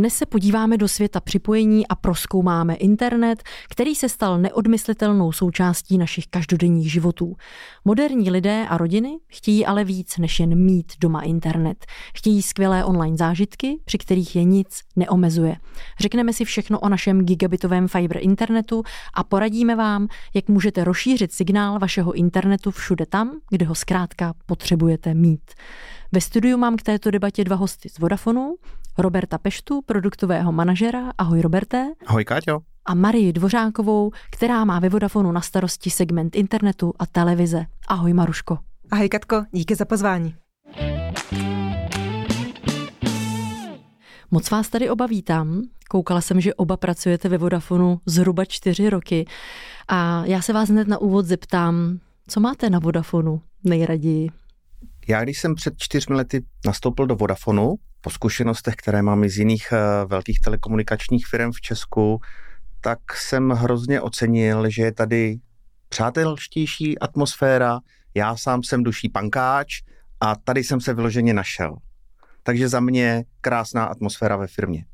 Dnes se podíváme do světa připojení a proskoumáme internet, který se stal neodmyslitelnou součástí našich každodenních životů. Moderní lidé a rodiny chtějí ale víc, než jen mít doma internet. Chtějí skvělé online zážitky, při kterých je nic neomezuje. Řekneme si všechno o našem gigabitovém fiber internetu a poradíme vám, jak můžete rozšířit signál vašeho internetu všude tam, kde ho zkrátka potřebujete mít. Ve studiu mám k této debatě dva hosty z Vodafonu, Roberta Peštu, produktového manažera. Ahoj Roberte. Ahoj Káťo. A Marii Dvořákovou, která má ve Vodafonu na starosti segment internetu a televize. Ahoj Maruško. Ahoj Katko, díky za pozvání. Moc vás tady oba vítám. Koukala jsem, že oba pracujete ve Vodafonu zhruba čtyři roky. A já se vás hned na úvod zeptám, co máte na Vodafonu nejraději? Já když jsem před čtyřmi lety nastoupil do Vodafonu, po zkušenostech, které mám z jiných eh, velkých telekomunikačních firm v Česku, tak jsem hrozně ocenil, že je tady přátelštější atmosféra, já sám jsem duší pankáč a tady jsem se vyloženě našel. Takže za mě krásná atmosféra ve firmě.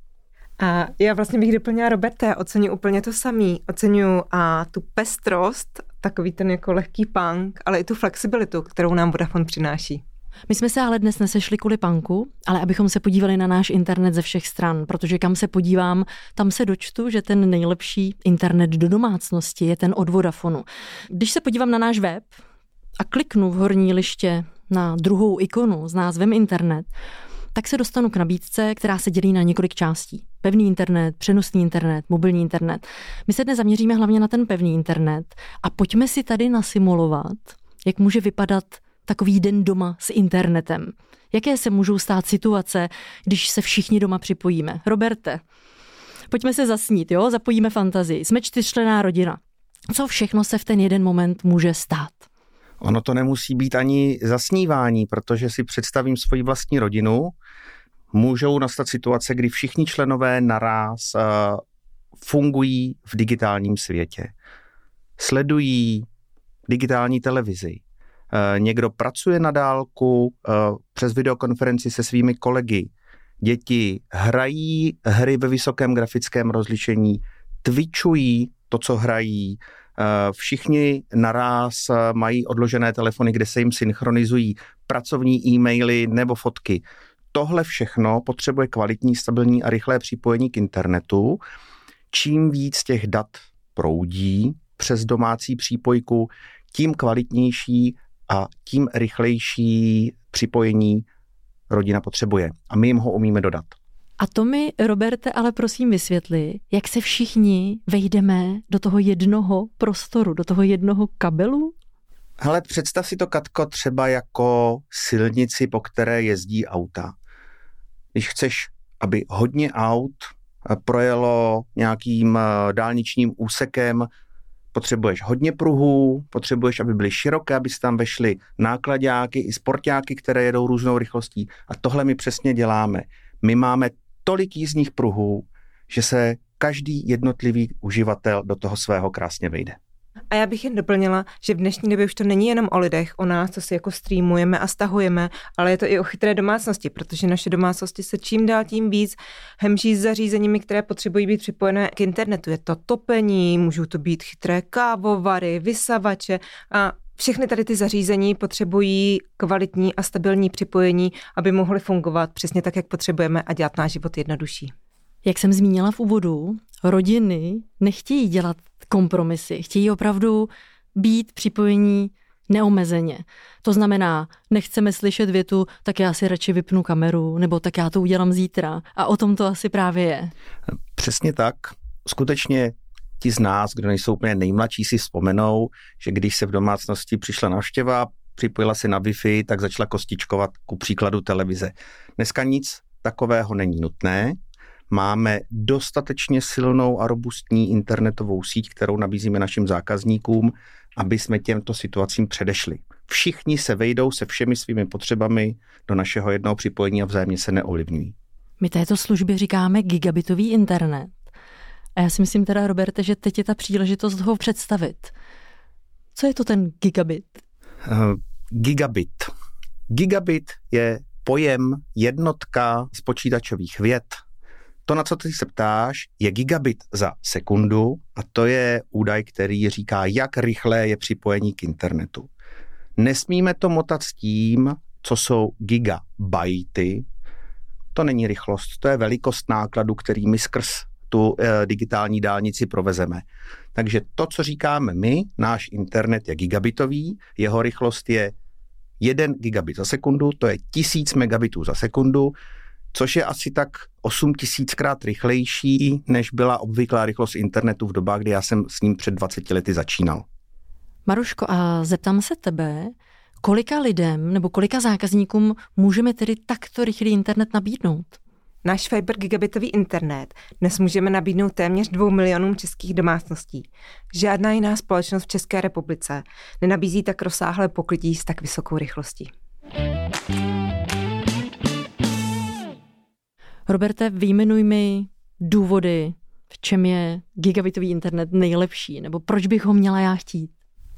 A já vlastně bych doplnila Roberta, oceňuji úplně to samý. Oceňuji a tu pestrost, takový ten jako lehký punk, ale i tu flexibilitu, kterou nám Vodafone přináší. My jsme se ale dnes nesešli kvůli panku, ale abychom se podívali na náš internet ze všech stran, protože kam se podívám, tam se dočtu, že ten nejlepší internet do domácnosti je ten od Vodafonu. Když se podívám na náš web a kliknu v horní liště na druhou ikonu s názvem internet, tak se dostanu k nabídce, která se dělí na několik částí. Pevný internet, přenosný internet, mobilní internet. My se dnes zaměříme hlavně na ten pevný internet a pojďme si tady nasimulovat, jak může vypadat takový den doma s internetem. Jaké se můžou stát situace, když se všichni doma připojíme? Roberte, pojďme se zasnít, jo? Zapojíme fantazii. Jsme čtyřčlená rodina. Co všechno se v ten jeden moment může stát? Ono to nemusí být ani zasnívání, protože si představím svoji vlastní rodinu. Můžou nastat situace, kdy všichni členové naraz uh, fungují v digitálním světě. Sledují digitální televizi, Eh, někdo pracuje na dálku eh, přes videokonferenci se svými kolegy. Děti hrají hry ve vysokém grafickém rozlišení, twitchují to, co hrají, eh, všichni naraz mají odložené telefony, kde se jim synchronizují pracovní e-maily nebo fotky. Tohle všechno potřebuje kvalitní, stabilní a rychlé připojení k internetu. Čím víc těch dat proudí přes domácí přípojku, tím kvalitnější a tím rychlejší připojení rodina potřebuje. A my jim ho umíme dodat. A to mi, Roberte, ale prosím vysvětli, jak se všichni vejdeme do toho jednoho prostoru, do toho jednoho kabelu? Hele, představ si to, Katko, třeba jako silnici, po které jezdí auta. Když chceš, aby hodně aut projelo nějakým eh, dálničním úsekem potřebuješ hodně pruhů, potřebuješ, aby byly široké, aby se tam vešly nákladáky i sportáky, které jedou různou rychlostí. A tohle my přesně děláme. My máme tolik jízdních pruhů, že se každý jednotlivý uživatel do toho svého krásně vejde. A já bych jen doplnila, že v dnešní době už to není jenom o lidech, o nás, co si jako streamujeme a stahujeme, ale je to i o chytré domácnosti, protože naše domácnosti se čím dál tím víc hemží s zařízeními, které potřebují být připojené k internetu. Je to topení, můžou to být chytré kávovary, vysavače a všechny tady ty zařízení potřebují kvalitní a stabilní připojení, aby mohly fungovat přesně tak, jak potřebujeme a dělat náš život jednodušší. Jak jsem zmínila v úvodu, rodiny nechtějí dělat kompromisy, chtějí opravdu být připojení neomezeně. To znamená, nechceme slyšet větu, tak já si radši vypnu kameru, nebo tak já to udělám zítra. A o tom to asi právě je. Přesně tak. Skutečně ti z nás, kdo nejsou úplně nejmladší, si vzpomenou, že když se v domácnosti přišla návštěva, připojila se na Wi-Fi, tak začala kostičkovat ku příkladu televize. Dneska nic takového není nutné. Máme dostatečně silnou a robustní internetovou síť, kterou nabízíme našim zákazníkům, aby jsme těmto situacím předešli. Všichni se vejdou se všemi svými potřebami do našeho jednoho připojení a vzájemně se neovlivňují. My této službě říkáme gigabitový internet. A já si myslím teda, Roberte, že teď je ta příležitost ho představit. Co je to ten gigabit? Uh, gigabit. Gigabit je pojem jednotka z počítačových věd. To, na co ty se ptáš, je gigabit za sekundu a to je údaj, který říká, jak rychlé je připojení k internetu. Nesmíme to motat s tím, co jsou gigabajty. To není rychlost, to je velikost nákladu, který my skrz tu e, digitální dálnici provezeme. Takže to, co říkáme my, náš internet je gigabitový, jeho rychlost je 1 gigabit za sekundu, to je 1000 megabitů za sekundu, což je asi tak 8 tisíckrát rychlejší, než byla obvyklá rychlost internetu v dobách, kdy já jsem s ním před 20 lety začínal. Maruško, a zeptám se tebe, kolika lidem nebo kolika zákazníkům můžeme tedy takto rychlý internet nabídnout? Náš Fiber gigabitový internet dnes můžeme nabídnout téměř dvou milionům českých domácností. Žádná jiná společnost v České republice nenabízí tak rozsáhlé pokrytí s tak vysokou rychlostí. Roberte, vyjmenuj mi důvody, v čem je gigabitový internet nejlepší, nebo proč bych ho měla já chtít.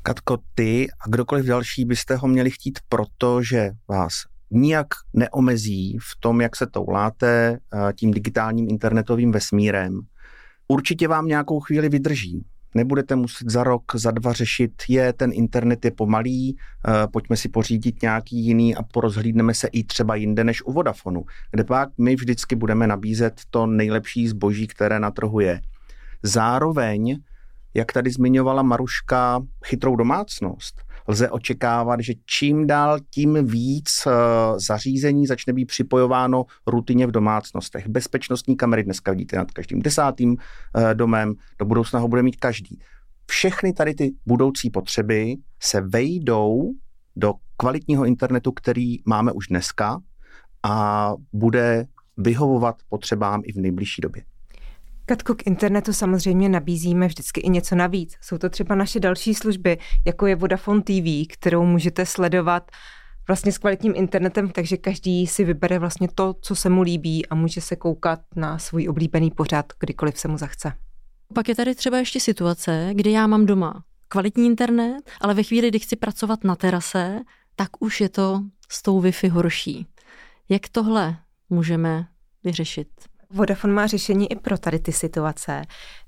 Katko, ty a kdokoliv další byste ho měli chtít proto, že vás nijak neomezí v tom, jak se touláte eh, tím digitálním internetovým vesmírem. Určitě vám nějakou chvíli vydrží. Nebudete muset za rok, za dva řešit, je, ten internet je pomalý, eh, pojďme si pořídit nějaký jiný a porozhlídneme se i třeba jinde než u Vodafonu, kde pak my vždycky budeme nabízet to nejlepší zboží, které na trhu je. Zároveň, jak tady zmiňovala Maruška, chytrou domácnost, lze očekávat, že čím dál tím víc eh, zařízení začne být připojováno rutině v domácnostech. Bezpečnostní kamery dneska vidíte nad každým desátým eh, domem, do budoucna ho bude mít každý. Všechny tady ty budoucí potřeby se vejdou do kvalitního internetu, který máme už dneska a bude vyhovovat potřebám i v nejbližší době. Katko, k internetu samozřejmě nabízíme vždycky i něco navíc. Jsou to třeba naše další služby, jako je Vodafone TV, kterou můžete sledovat vlastně s kvalitním internetem, takže každý si vybere vlastně to, co se mu líbí a může se koukat na svůj oblíbený pořad, kdykoliv se mu zachce. Pak je tady třeba ještě situace, kdy já mám doma kvalitní internet, ale ve chvíli, kdy chci pracovat na terase, tak už je to s tou Wi-Fi horší. Jak tohle můžeme vyřešit? Vodafone má řešení i pro tady ty situace.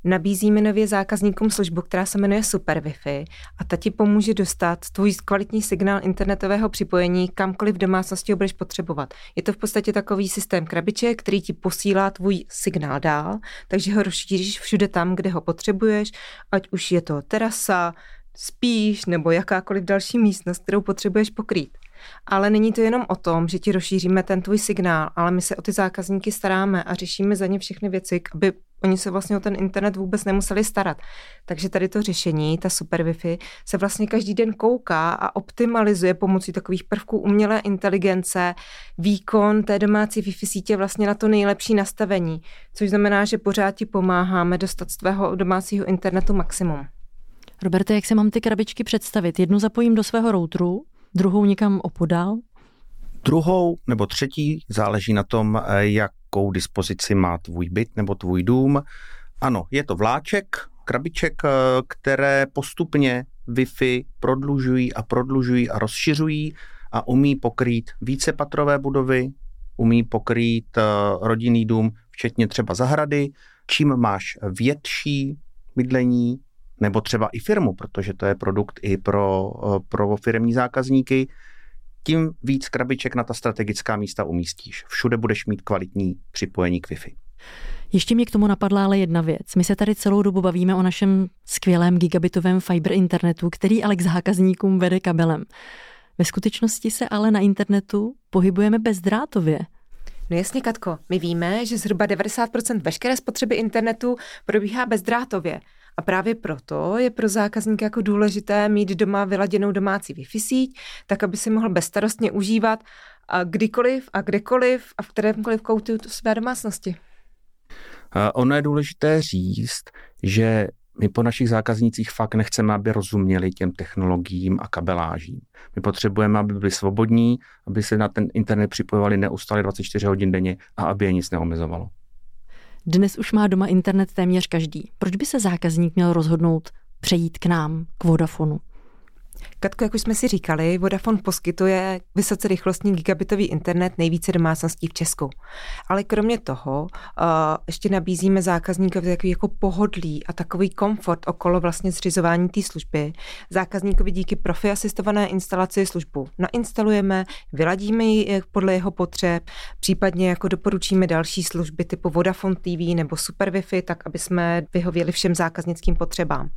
Nabízíme nově zákazníkům službu, která se jmenuje Super Wi-Fi a ta ti pomůže dostat tvůj kvalitní signál internetového připojení kamkoliv v domácnosti ho budeš potřebovat. Je to v podstatě takový systém krabiček, který ti posílá tvůj signál dál, takže ho rozšíříš všude tam, kde ho potřebuješ, ať už je to terasa, spíš nebo jakákoliv další místnost, kterou potřebuješ pokrýt. Ale není to jenom o tom, že ti rozšíříme ten tvůj signál, ale my se o ty zákazníky staráme a řešíme za ně všechny věci, aby oni se vlastně o ten internet vůbec nemuseli starat. Takže tady to řešení, ta super Wi-Fi, se vlastně každý den kouká a optimalizuje pomocí takových prvků umělé inteligence výkon té domácí Wi-Fi sítě vlastně na to nejlepší nastavení, což znamená, že pořád ti pomáháme dostat z tvého domácího internetu maximum. Roberte, jak se mám ty krabičky představit? Jednu zapojím do svého routru, druhou někam opodál? Druhou nebo třetí, záleží na tom, eh, jakou dispozici má tvůj byt nebo tvůj dům. Ano, je to vláček, krabiček, eh, které postupně Wi-Fi prodlužují a prodlužují a rozšiřují a umí pokrýt vícepatrové budovy, umí pokrýt eh, rodinný dům, včetně třeba zahrady. Čím máš větší bydlení, nebo třeba i firmu, protože to je produkt i pro, eh, pro firmní zákazníky, tím víc krabiček na ta strategická místa umístíš. Všude budeš mít kvalitní připojení k Wi-Fi. Ještě mě k tomu napadla ale jedna věc. My se tady celou dobu bavíme o našem skvělém gigabitovém fiber internetu, který ale k zákazníkům vede kabelem. Ve skutečnosti se ale na internetu pohybujeme bezdrátově. No jasně, Katko, my víme, že zhruba 90% veškeré spotřeby internetu probíhá bezdrátově. A právě proto je pro zákazníka jako důležité mít doma vyladěnou domácí Wi-Fi síť, tak aby si mohl bezstarostně užívat a kdykoliv a kdekoliv a v kterémkoliv koutu své domácnosti. Ono je důležité říct, že my po našich zákaznících fakt nechceme, aby rozuměli těm technologiím a kabelážím. My potřebujeme, aby byli svobodní, aby se na ten internet připojovali neustále 24 hodin denně a aby je nic neomezovalo. Dnes už má doma internet téměř každý. Proč by se zákazník měl rozhodnout přejít k nám, k Vodafonu? Katko, jak už jsme si říkali, Vodafone poskytuje vysoce rychlostní gigabitový internet nejvíce domácností v Česku. Ale kromě toho uh, ještě nabízíme zákazníkovi takový jako pohodlí a takový komfort okolo vlastně zřizování té služby. Zákazníkovi díky profi asistované instalaci službu nainstalujeme, vyladíme ji podle jeho potřeb, případně jako doporučíme další služby typu Vodafone TV nebo Super Wi-Fi, tak aby jsme vyhověli všem zákaznickým potřebám.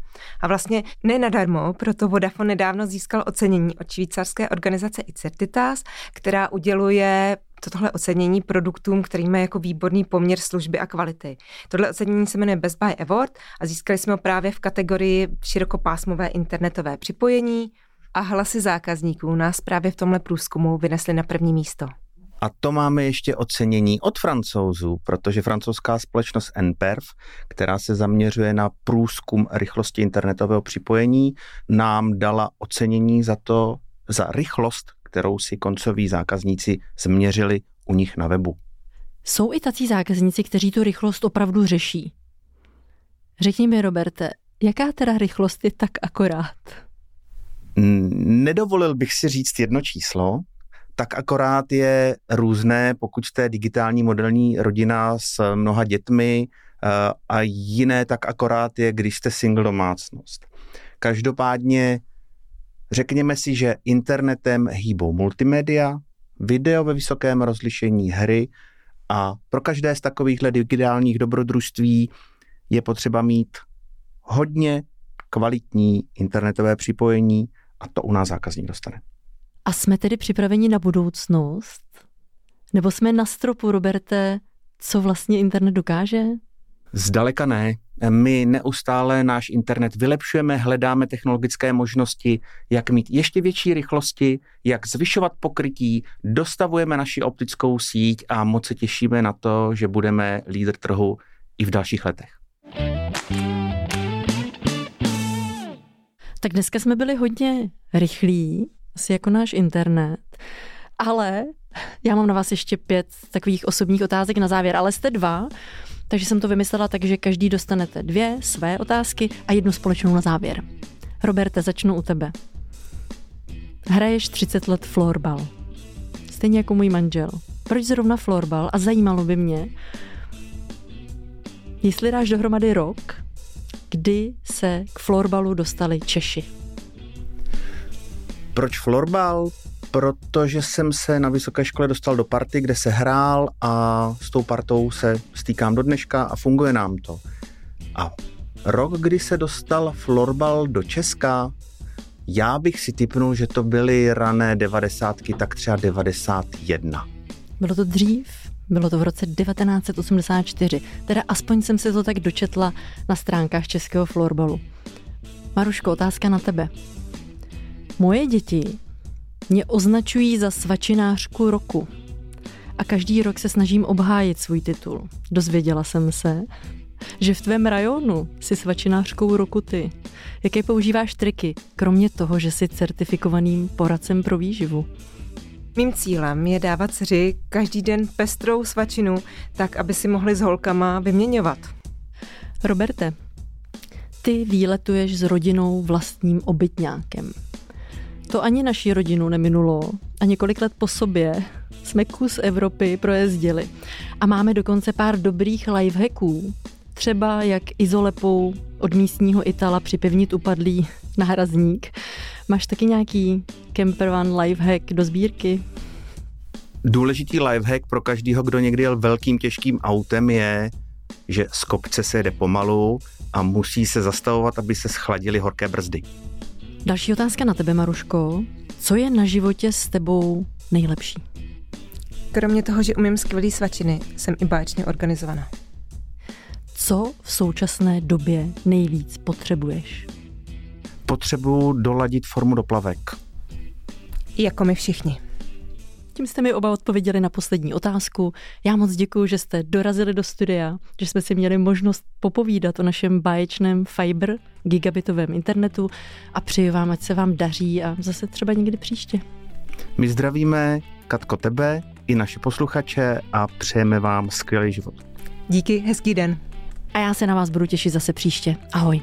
A vlastně nenadarmo, proto Vodafone nedávno získal ocenění od švýcarské organizace Icertitas, která uděluje tohle ocenění produktům, který má jako výborný poměr služby a kvality. Tohle ocenění se jmenuje Best Buy Award a získali jsme ho právě v kategorii širokopásmové internetové připojení a hlasy zákazníků nás právě v tomhle průzkumu vynesly na první místo. A to máme ještě ocenění od francouzů, protože francouzská společnost NPERF, která se zaměřuje na průzkum rychlosti internetového připojení, nám dala ocenění za to, za rychlost, kterou si koncoví zákazníci změřili u nich na webu. Jsou i tací zákazníci, kteří tu rychlost opravdu řeší. Řekni mi, Roberte, jaká teda rychlost je tak akorát? Nedovolil bych si říct jedno číslo, tak akorát je různé, pokud jste digitální modelní rodina s mnoha dětmi eh, a jiné tak akorát je, když jste single domácnost. Každopádně řekněme si, že internetem hýbou multimédia, video ve vysokém rozlišení hry a pro každé z takovýchhle digitálních dobrodružství je potřeba mít hodně kvalitní internetové připojení a to u nás zákazník dostane. A jsme tedy připraveni na budoucnost? Nebo jsme na stropu, Roberte, co vlastně internet dokáže? Zdaleka ne. My neustále náš internet vylepšujeme, hledáme technologické možnosti, jak mít ještě větší rychlosti, jak zvyšovat pokrytí, dostavujeme naši optickou síť a moc se těšíme na to, že budeme lídr trhu i v dalších letech. Tak dneska jsme byli hodně rychlí, asi jako náš internet. Ale já mám na vás ještě pět takových osobních otázek na závěr, ale jste dva, takže jsem to vymyslela tak, že každý dostanete dvě své otázky a jednu společnou na závěr. Roberte, začnu u tebe. Hraješ 30 let florbal. Stejně jako můj manžel. Proč zrovna florbal? A zajímalo by mě, jestli dáš dohromady rok, kdy se k florbalu dostali Češi. Proč florbal? Protože jsem se na vysoké škole dostal do party, kde se hrál a s tou partou se stýkám do dneška a funguje nám to. A rok, kdy se dostal florbal do Česka, já bych si typnul, že to byly rané devadesátky, tak třeba 91. Bylo to dřív? Bylo to v roce 1984. Teda aspoň jsem si to tak dočetla na stránkách českého florbalu. Maruško, otázka na tebe. Moje děti mě označují za svačinářku roku a každý rok se snažím obhájit svůj titul. Dozvěděla jsem se, že v tvém rajonu si svačinářkou roku ty. Jaké používáš triky, kromě toho, že jsi certifikovaným poradcem pro výživu? Mým cílem je dávat dceři každý den pestrou svačinu, tak aby si mohli s holkama vyměňovat. Roberte, ty výletuješ s rodinou vlastním obytňákem. To ani naší rodinu neminulo a několik let po sobě jsme kus Evropy projezdili. A máme dokonce pár dobrých lifehacků, třeba jak izolepou od místního Itala připevnit upadlý nárazník. Máš taky nějaký Camper One lifehack do sbírky? Důležitý lifehack pro každého, kdo někdy jel velkým těžkým autem je, že z kopce se jede pomalu a musí se zastavovat, aby se schladily horké brzdy. Další otázka na tebe, Maruško. Co je na životě s tebou nejlepší? Kromě toho, že umím skvělý svačiny, jsem i báječně organizovaná. Co v současné době nejvíc potřebuješ? Potřebuji doladit formu doplavek. Jako my všichni. Tím jste mi oba odpověděli na poslední otázku. Já moc děkuji, že jste dorazili do studia, že jsme si měli možnost popovídat o našem báječném fiber gigabitovém internetu a přeji vám, ať se vám daří a zase třeba někdy příště. My zdravíme, Katko, tebe i naše posluchače a přejeme vám skvělý život. Díky, hezký den. A já se na vás budu těšit zase příště. Ahoj.